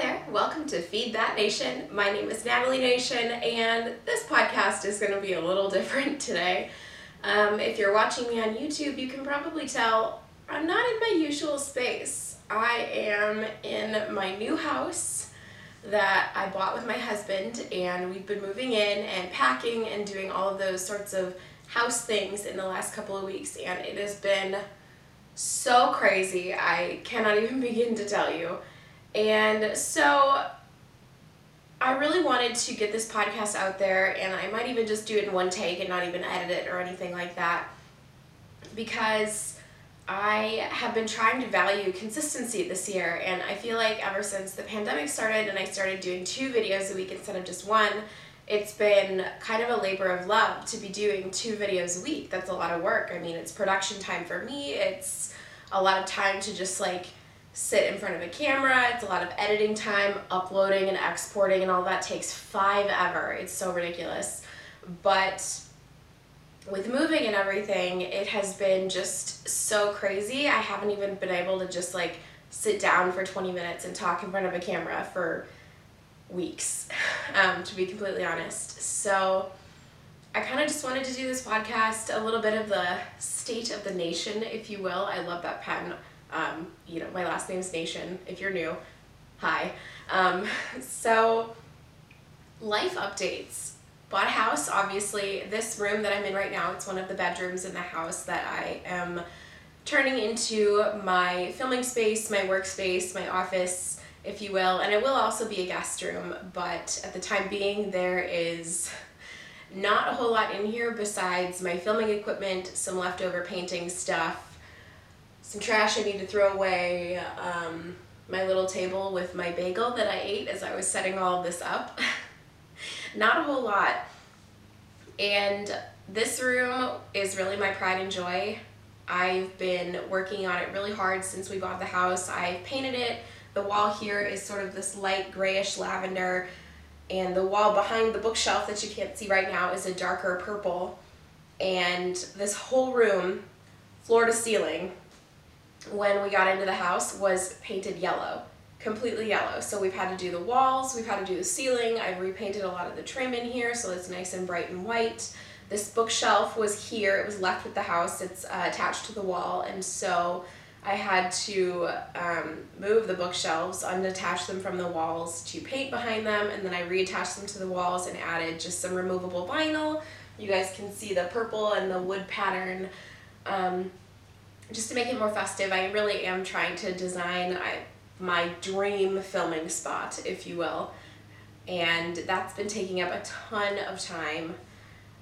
there, welcome to Feed That Nation. My name is Natalie Nation, and this podcast is going to be a little different today. Um, if you're watching me on YouTube, you can probably tell I'm not in my usual space. I am in my new house that I bought with my husband, and we've been moving in and packing and doing all of those sorts of house things in the last couple of weeks, and it has been so crazy. I cannot even begin to tell you. And so I really wanted to get this podcast out there, and I might even just do it in one take and not even edit it or anything like that because I have been trying to value consistency this year, and I feel like ever since the pandemic started and I started doing two videos a week instead of just one, it's been kind of a labor of love to be doing two videos a week. That's a lot of work. I mean, it's production time for me, it's a lot of time to just like sit in front of a camera. It's a lot of editing time, uploading and exporting, and all that takes five ever. It's so ridiculous. But with moving and everything, it has been just so crazy. I haven't even been able to just like sit down for 20 minutes and talk in front of a camera for weeks, um, to be completely honest. So I kind of just wanted to do this podcast, a little bit of the state of the nation, if you will. I love that pen. Um, you know, my last name's Nation. If you're new, hi. Um, so, life updates. Bought a house, obviously. This room that I'm in right now, it's one of the bedrooms in the house that I am turning into my filming space, my workspace, my office, if you will. And it will also be a guest room, but at the time being, there is not a whole lot in here besides my filming equipment, some leftover painting stuff, some trash I need to throw away, um, my little table with my bagel that I ate as I was setting all this up. Not a whole lot. And this room is really my pride and joy. I've been working on it really hard since we bought the house. I've painted it. The wall here is sort of this light grayish lavender, and the wall behind the bookshelf that you can't see right now is a darker purple. And this whole room, floor to ceiling, when we got into the house was painted yellow, completely yellow. So we've had to do the walls, we've had to do the ceiling. I've repainted a lot of the trim in here so it's nice and bright and white. This bookshelf was here, it was left with the house, it's uh, attached to the wall, and so I had to um, move the bookshelves, unattach them from the walls to paint behind them, and then I reattached them to the walls and added just some removable vinyl. You guys can see the purple and the wood pattern. Um, just to make it more festive, I really am trying to design I, my dream filming spot, if you will. And that's been taking up a ton of time,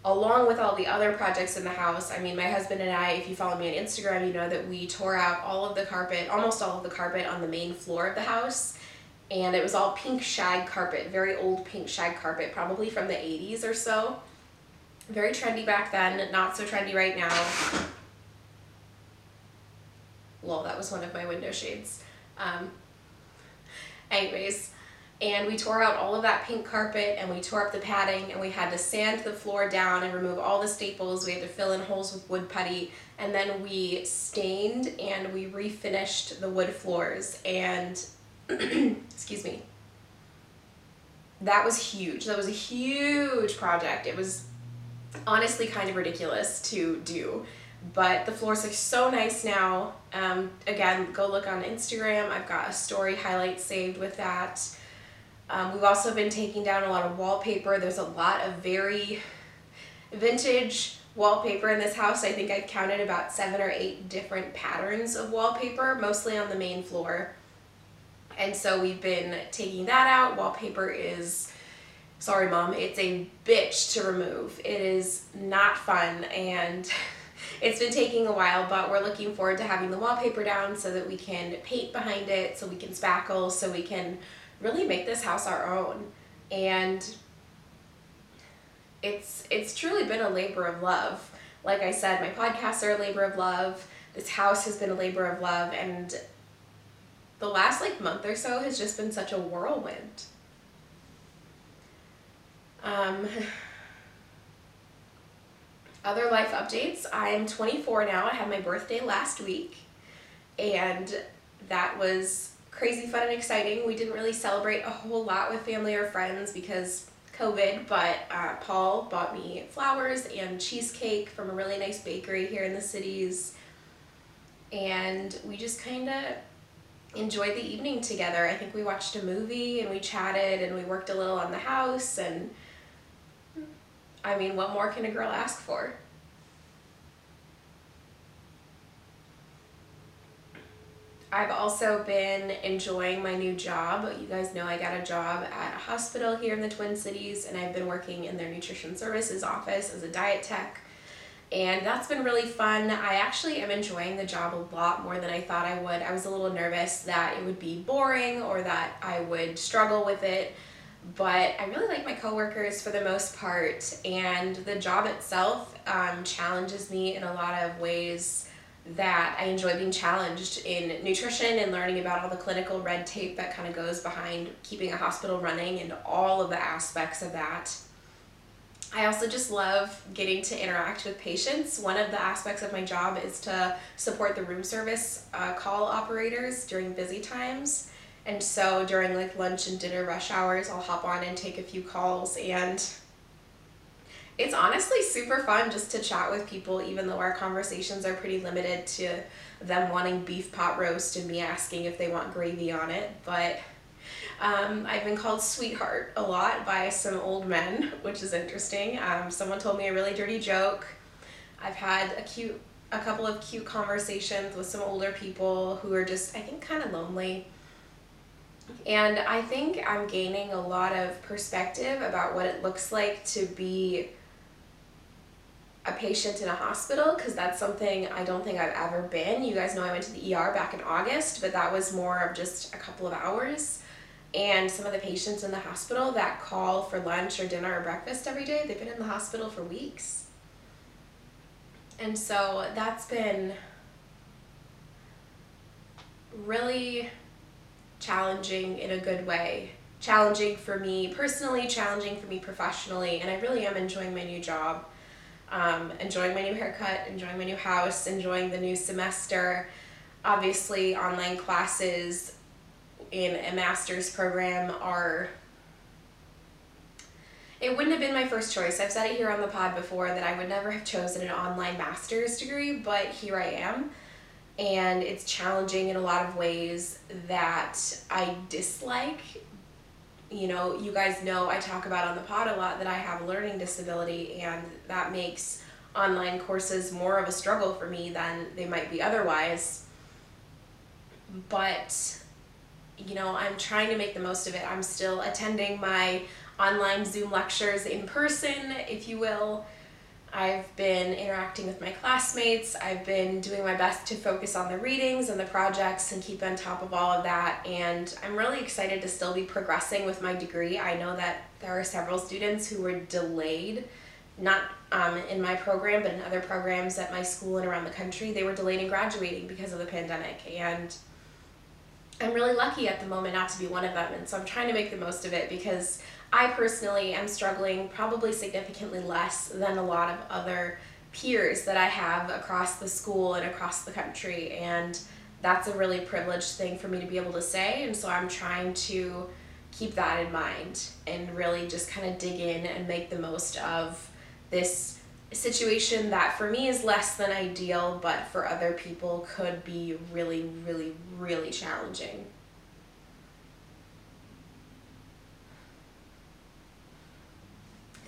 along with all the other projects in the house. I mean, my husband and I, if you follow me on Instagram, you know that we tore out all of the carpet, almost all of the carpet on the main floor of the house. And it was all pink shag carpet, very old pink shag carpet, probably from the 80s or so. Very trendy back then, not so trendy right now lol, that was one of my window shades. Um, anyways, and we tore out all of that pink carpet and we tore up the padding and we had to sand the floor down and remove all the staples. We had to fill in holes with wood putty and then we stained and we refinished the wood floors and excuse me. That was huge. That was a huge project. It was honestly kind of ridiculous to do but the floors look so nice now. Um, again, go look on Instagram. I've got a story highlight saved with that. Um, we've also been taking down a lot of wallpaper. There's a lot of very vintage wallpaper in this house. I think I've counted about seven or eight different patterns of wallpaper, mostly on the main floor. And so we've been taking that out. Wallpaper is, sorry mom, it's a bitch to remove. It is not fun and it's been taking a while, but we're looking forward to having the wallpaper down so that we can paint behind it, so we can spackle, so we can really make this house our own. And it's it's truly been a labor of love. Like I said, my podcasts are a labor of love. This house has been a labor of love and the last like month or so has just been such a whirlwind. Um other life updates I'm 24 now. I had my birthday last week, and that was crazy fun and exciting. We didn't really celebrate a whole lot with family or friends because COVID, but uh, Paul bought me flowers and cheesecake from a really nice bakery here in the cities. And we just kind of enjoyed the evening together. I think we watched a movie and we chatted and we worked a little on the house. And I mean, what more can a girl ask for? I've also been enjoying my new job. You guys know I got a job at a hospital here in the Twin Cities, and I've been working in their nutrition services office as a diet tech. And that's been really fun. I actually am enjoying the job a lot more than I thought I would. I was a little nervous that it would be boring or that I would struggle with it, but I really like my coworkers for the most part, and the job itself um, challenges me in a lot of ways that I enjoy being challenged in nutrition and learning about all the clinical red tape that kind of goes behind keeping a hospital running and all of the aspects of that. I also just love getting to interact with patients. One of the aspects of my job is to support the room service uh, call operators during busy times. And so during like lunch and dinner rush hours, I'll hop on and take a few calls and it's honestly super fun just to chat with people, even though our conversations are pretty limited to them wanting beef pot roast and me asking if they want gravy on it. But um, I've been called sweetheart a lot by some old men, which is interesting. Um, someone told me a really dirty joke. I've had a cute, a couple of cute conversations with some older people who are just, I think, kind of lonely. And I think I'm gaining a lot of perspective about what it looks like to be a patient in a hospital because that's something I don't think I've ever been. You guys know I went to the ER back in August, but that was more of just a couple of hours. And some of the patients in the hospital that call for lunch or dinner or breakfast every day, they've been in the hospital for weeks. And so that's been really challenging in a good way. Challenging for me personally, challenging for me professionally, and I really am enjoying my new job um, enjoying my new haircut, enjoying my new house, enjoying the new semester. Obviously, online classes in a master's program are. It wouldn't have been my first choice. I've said it here on the pod before that I would never have chosen an online master's degree, but here I am. And it's challenging in a lot of ways that I dislike you know, you guys know I talk about on the pod a lot that I have a learning disability, and that makes online courses more of a struggle for me than they might be otherwise. But, you know, I'm trying to make the most of it. I'm still attending my online Zoom lectures in person, if you will. I've been interacting with my classmates. I've been doing my best to focus on the readings and the projects and keep on top of all of that. And I'm really excited to still be progressing with my degree. I know that there are several students who were delayed, not um, in my program, but in other programs at my school and around the country. They were delayed in graduating because of the pandemic. And I'm really lucky at the moment not to be one of them. And so I'm trying to make the most of it because I personally am struggling probably significantly less than a lot of other peers that I have across the school and across the country. And that's a really privileged thing for me to be able to say. And so I'm trying to keep that in mind and really just kind of dig in and make the most of this situation that for me is less than ideal, but for other people could be really, really, really challenging.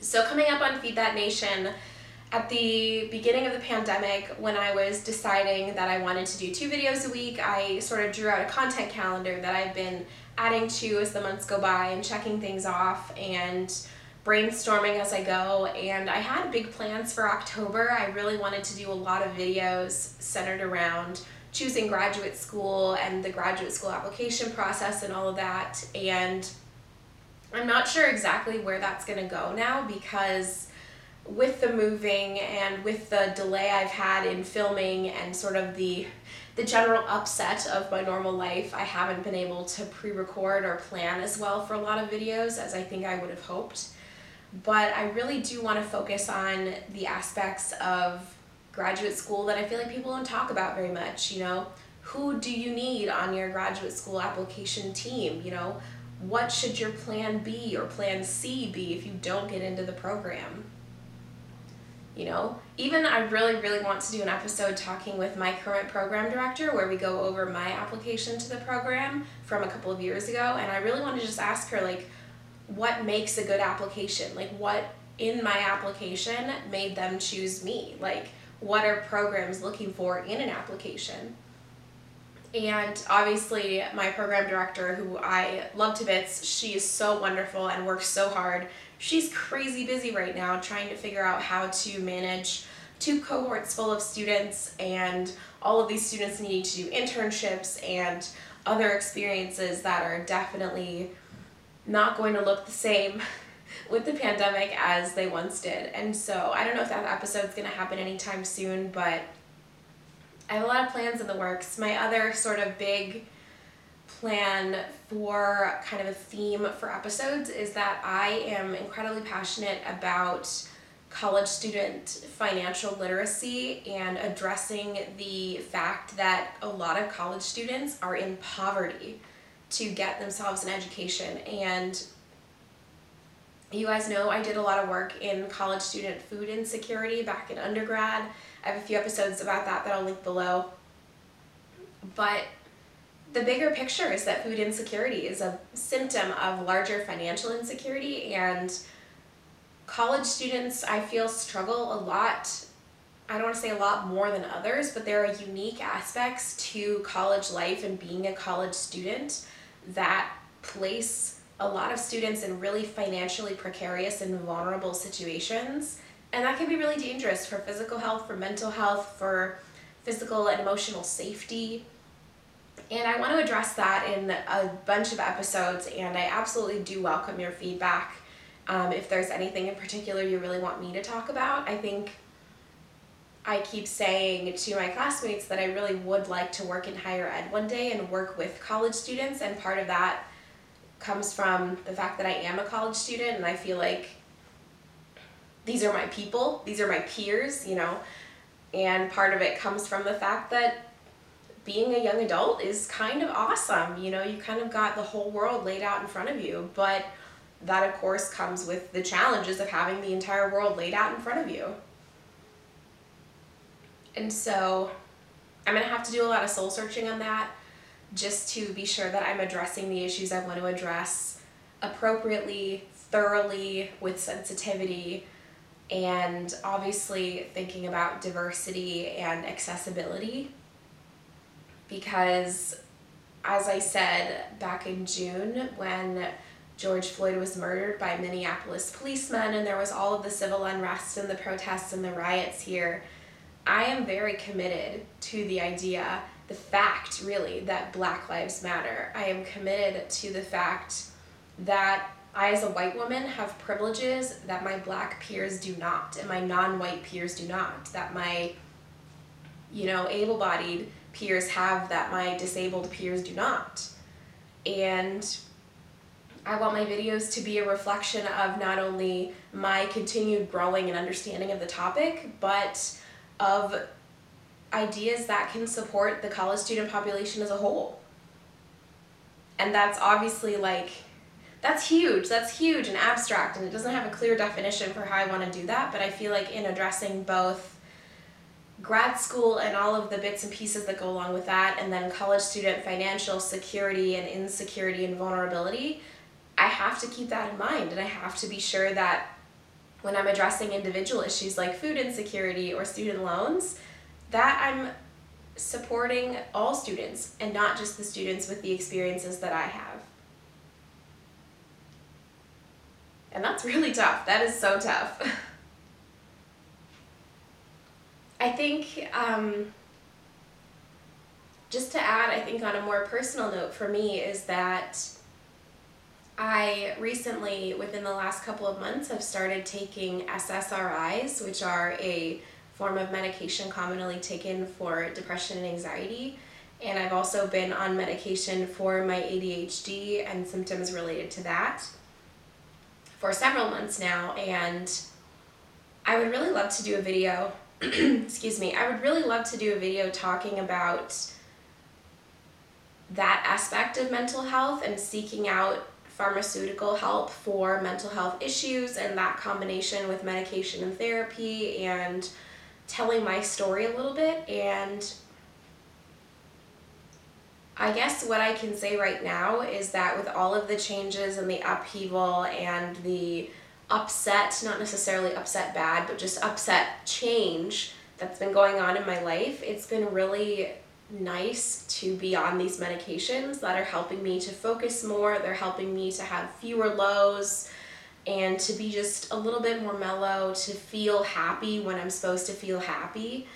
So, coming up on Feed That Nation, at the beginning of the pandemic, when I was deciding that I wanted to do two videos a week, I sort of drew out a content calendar that I've been adding to as the months go by and checking things off and brainstorming as I go. And I had big plans for October. I really wanted to do a lot of videos centered around choosing graduate school and the graduate school application process and all of that. And I'm not sure exactly where that's going to go now because with the moving and with the delay I've had in filming and sort of the the general upset of my normal life, I haven't been able to pre-record or plan as well for a lot of videos as I think I would have hoped. But I really do want to focus on the aspects of graduate school that I feel like people don't talk about very much, you know, who do you need on your graduate school application team? You know, what should your plan B or plan C be if you don't get into the program? You know, even I really, really want to do an episode talking with my current program director where we go over my application to the program from a couple of years ago. And I really want to just ask her, like, what makes a good application? Like, what in my application made them choose me? Like, what are programs looking for in an application? And obviously, my program director, who I love to bits, she is so wonderful and works so hard she's crazy busy right now trying to figure out how to manage two cohorts full of students and all of these students needing to do internships and other experiences that are definitely not going to look the same with the pandemic as they once did. And so I don't know if that episode's going to happen anytime soon, but I have a lot of plans in the works. My other sort of big plan for kind of a theme for episodes is that I am incredibly passionate about college student financial literacy and addressing the fact that a lot of college students are in poverty to get themselves an education and you guys know I did a lot of work in college student food insecurity back in undergrad. I have a few episodes about that that I'll link below. But the bigger picture is that food insecurity is a symptom of larger financial insecurity and college students i feel struggle a lot i don't want to say a lot more than others but there are unique aspects to college life and being a college student that place a lot of students in really financially precarious and vulnerable situations and that can be really dangerous for physical health for mental health for physical and emotional safety and I want to address that in a bunch of episodes, and I absolutely do welcome your feedback. Um, if there's anything in particular you really want me to talk about, I think I keep saying to my classmates that I really would like to work in higher ed one day and work with college students, and part of that comes from the fact that I am a college student and I feel like these are my people, these are my peers, you know, and part of it comes from the fact that being a young adult is kind of awesome. You know, you kind of got the whole world laid out in front of you, but that of course comes with the challenges of having the entire world laid out in front of you. And so I'm going to have to do a lot of soul searching on that just to be sure that I'm addressing the issues I want to address appropriately, thoroughly, with sensitivity, and obviously thinking about diversity and accessibility because, as I said back in June, when George Floyd was murdered by Minneapolis policemen and there was all of the civil unrest and the protests and the riots here, I am very committed to the idea, the fact really, that Black Lives Matter. I am committed to the fact that I, as a white woman, have privileges that my black peers do not, and my non white peers do not, that my, you know, able bodied peers have that my disabled peers do not. And I want my videos to be a reflection of not only my continued growing and understanding of the topic, but of ideas that can support the college student population as a whole. And that's obviously like, that's huge. That's huge and abstract, and it doesn't have a clear definition for how I want to do that. But I feel like in addressing both grad school and all of the bits and pieces that go along with that, and then college student financial security and insecurity and vulnerability, I have to keep that in mind and I have to be sure that when I'm addressing individual issues like food insecurity or student loans, that I'm supporting all students and not just the students with the experiences that I have. And that's really tough. That is so tough. I think um, just to add, I think on a more personal note for me is that I recently, within the last couple of months, have started taking SSRIs, which are a form of medication commonly taken for depression and anxiety. And I've also been on medication for my ADHD and symptoms related to that for several months now. And I would really love to do a video excuse me, I would really love to do a video talking about that aspect of mental health and seeking out pharmaceutical help for mental health issues and that combination with medication and therapy and telling my story a little bit and I guess what I can say right now is that with all of the changes and the upheaval and the upset, not necessarily upset bad, but just upset change that's been going on in my life, it's been really nice to be on these medications that are helping me to focus more. They're helping me to have fewer lows and to be just a little bit more mellow, to feel happy when I'm supposed to feel happy.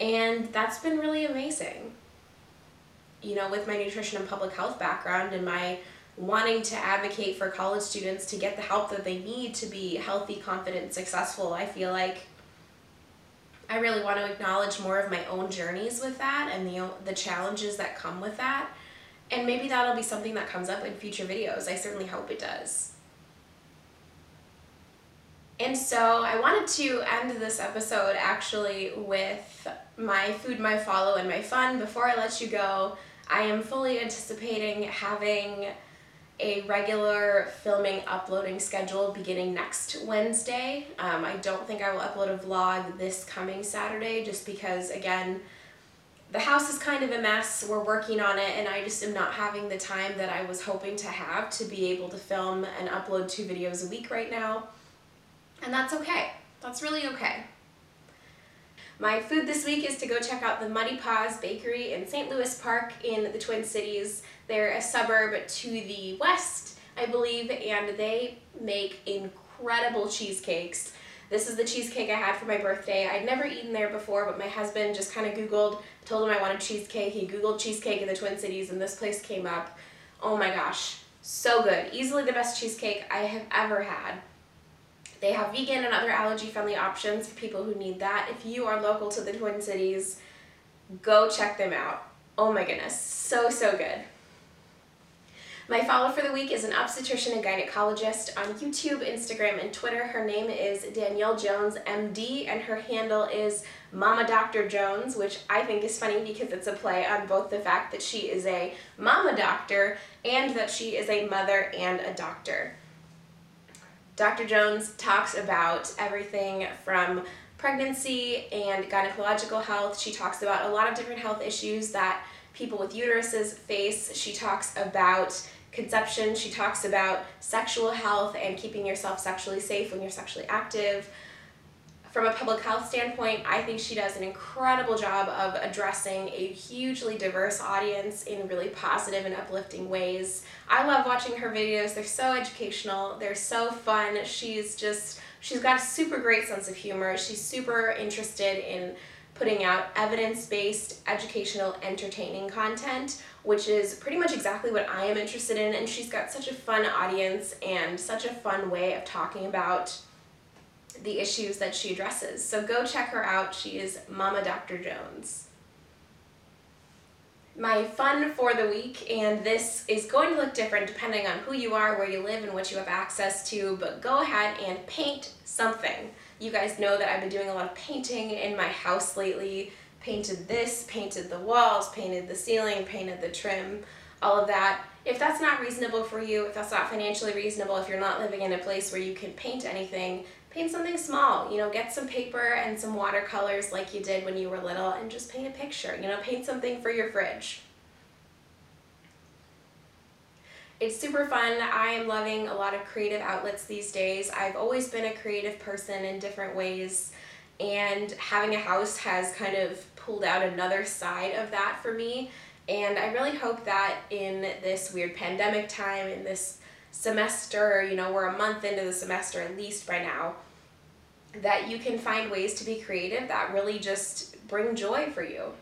And that's been really amazing. You know, with my nutrition and public health background and my wanting to advocate for college students to get the help that they need to be healthy, confident, successful, I feel like I really want to acknowledge more of my own journeys with that and the the challenges that come with that. And maybe that'll be something that comes up in future videos. I certainly hope it does. And so I wanted to end this episode actually with my food, my follow, and my fun. Before I let you go, I am fully anticipating having a regular filming uploading schedule beginning next Wednesday. Um, I don't think I will upload a vlog this coming Saturday just because, again, the house is kind of a mess. We're working on it, and I just am not having the time that I was hoping to have to be able to film and upload two videos a week right now. And that's okay. That's really okay. My food this week is to go check out the Muddy Paws Bakery in St. Louis Park in the Twin Cities. They're a suburb to the west, I believe, and they make incredible cheesecakes. This is the cheesecake I had for my birthday. I'd never eaten there before, but my husband just kind of Googled, told him I wanted cheesecake. He Googled cheesecake in the Twin Cities, and this place came up. Oh my gosh, so good. Easily the best cheesecake I have ever had. They have vegan and other allergy friendly options for people who need that. If you are local to the Twin Cities, go check them out. Oh my goodness, so, so good. My follow for the week is an obstetrician and gynecologist on YouTube, Instagram, and Twitter. Her name is Danielle Jones, MD, and her handle is Mama Doctor Jones, which I think is funny because it's a play on both the fact that she is a mama doctor and that she is a mother and a doctor. Dr. Jones talks about everything from pregnancy and gynecological health. She talks about a lot of different health issues that people with uteruses face. She talks about conception. She talks about sexual health and keeping yourself sexually safe when you're sexually active from a public health standpoint, I think she does an incredible job of addressing a hugely diverse audience in really positive and uplifting ways. I love watching her videos. They're so educational, they're so fun. She's just, she's got a super great sense of humor. She's super interested in putting out evidence based, educational, entertaining content, which is pretty much exactly what I am interested in. And she's got such a fun audience and such a fun way of talking about the issues that she addresses. So go check her out. She is Mama Dr. Jones. My fun for the week, and this is going to look different depending on who you are, where you live, and what you have access to, but go ahead and paint something. You guys know that I've been doing a lot of painting in my house lately. Painted this, painted the walls, painted the ceiling, painted the trim, all of that. If that's not reasonable for you, if that's not financially reasonable, if you're not living in a place where you can paint anything, paint something small. You know, get some paper and some watercolors like you did when you were little and just paint a picture. You know, paint something for your fridge. It's super fun. I am loving a lot of creative outlets these days. I've always been a creative person in different ways, and having a house has kind of pulled out another side of that for me. And I really hope that in this weird pandemic time, in this semester, you know, we're a month into the semester at least by now, that you can find ways to be creative that really just bring joy for you.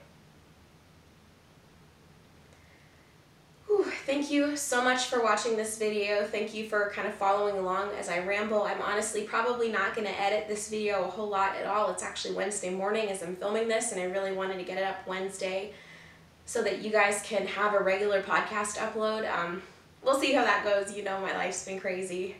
Whew, thank you so much for watching this video. Thank you for kind of following along as I ramble. I'm honestly probably not going to edit this video a whole lot at all. It's actually Wednesday morning as I'm filming this and I really wanted to get it up Wednesday so that you guys can have a regular podcast upload. Um, we'll see how that goes. You know, my life's been crazy.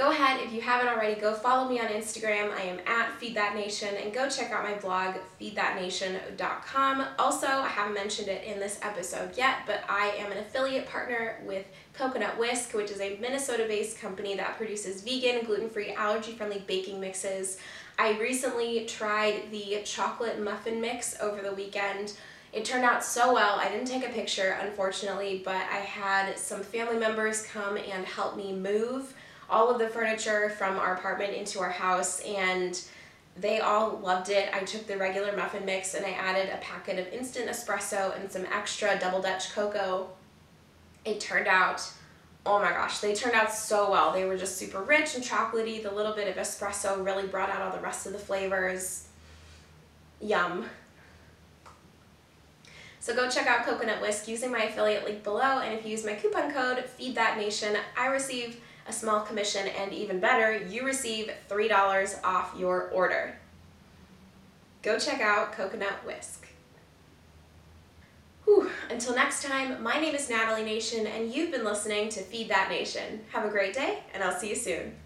Go ahead, if you haven't already, go follow me on Instagram. I am at Feed That Nation and go check out my blog, feedthatnation.com. Also, I haven't mentioned it in this episode yet, but I am an affiliate partner with Coconut Whisk, which is a Minnesota based company that produces vegan, gluten free, allergy friendly baking mixes. I recently tried the chocolate muffin mix over the weekend. It turned out so well. I didn't take a picture, unfortunately, but I had some family members come and help me move all of the furniture from our apartment into our house and they all loved it. I took the regular muffin mix and I added a packet of instant espresso and some extra double Dutch cocoa. It turned out, oh my gosh, they turned out so well. They were just super rich and chocolatey. The little bit of espresso really brought out all the rest of the flavors. Yum. So go check out Coconut Whisk using my affiliate link below, and if you use my coupon code FEEDTHATNATION, I receive a small commission, and even better, you receive $3 off your order. Go check out Coconut Whisk. Whew. Until next time, my name is Natalie Nation, and you've been listening to Feed That Nation. Have a great day, and I'll see you soon.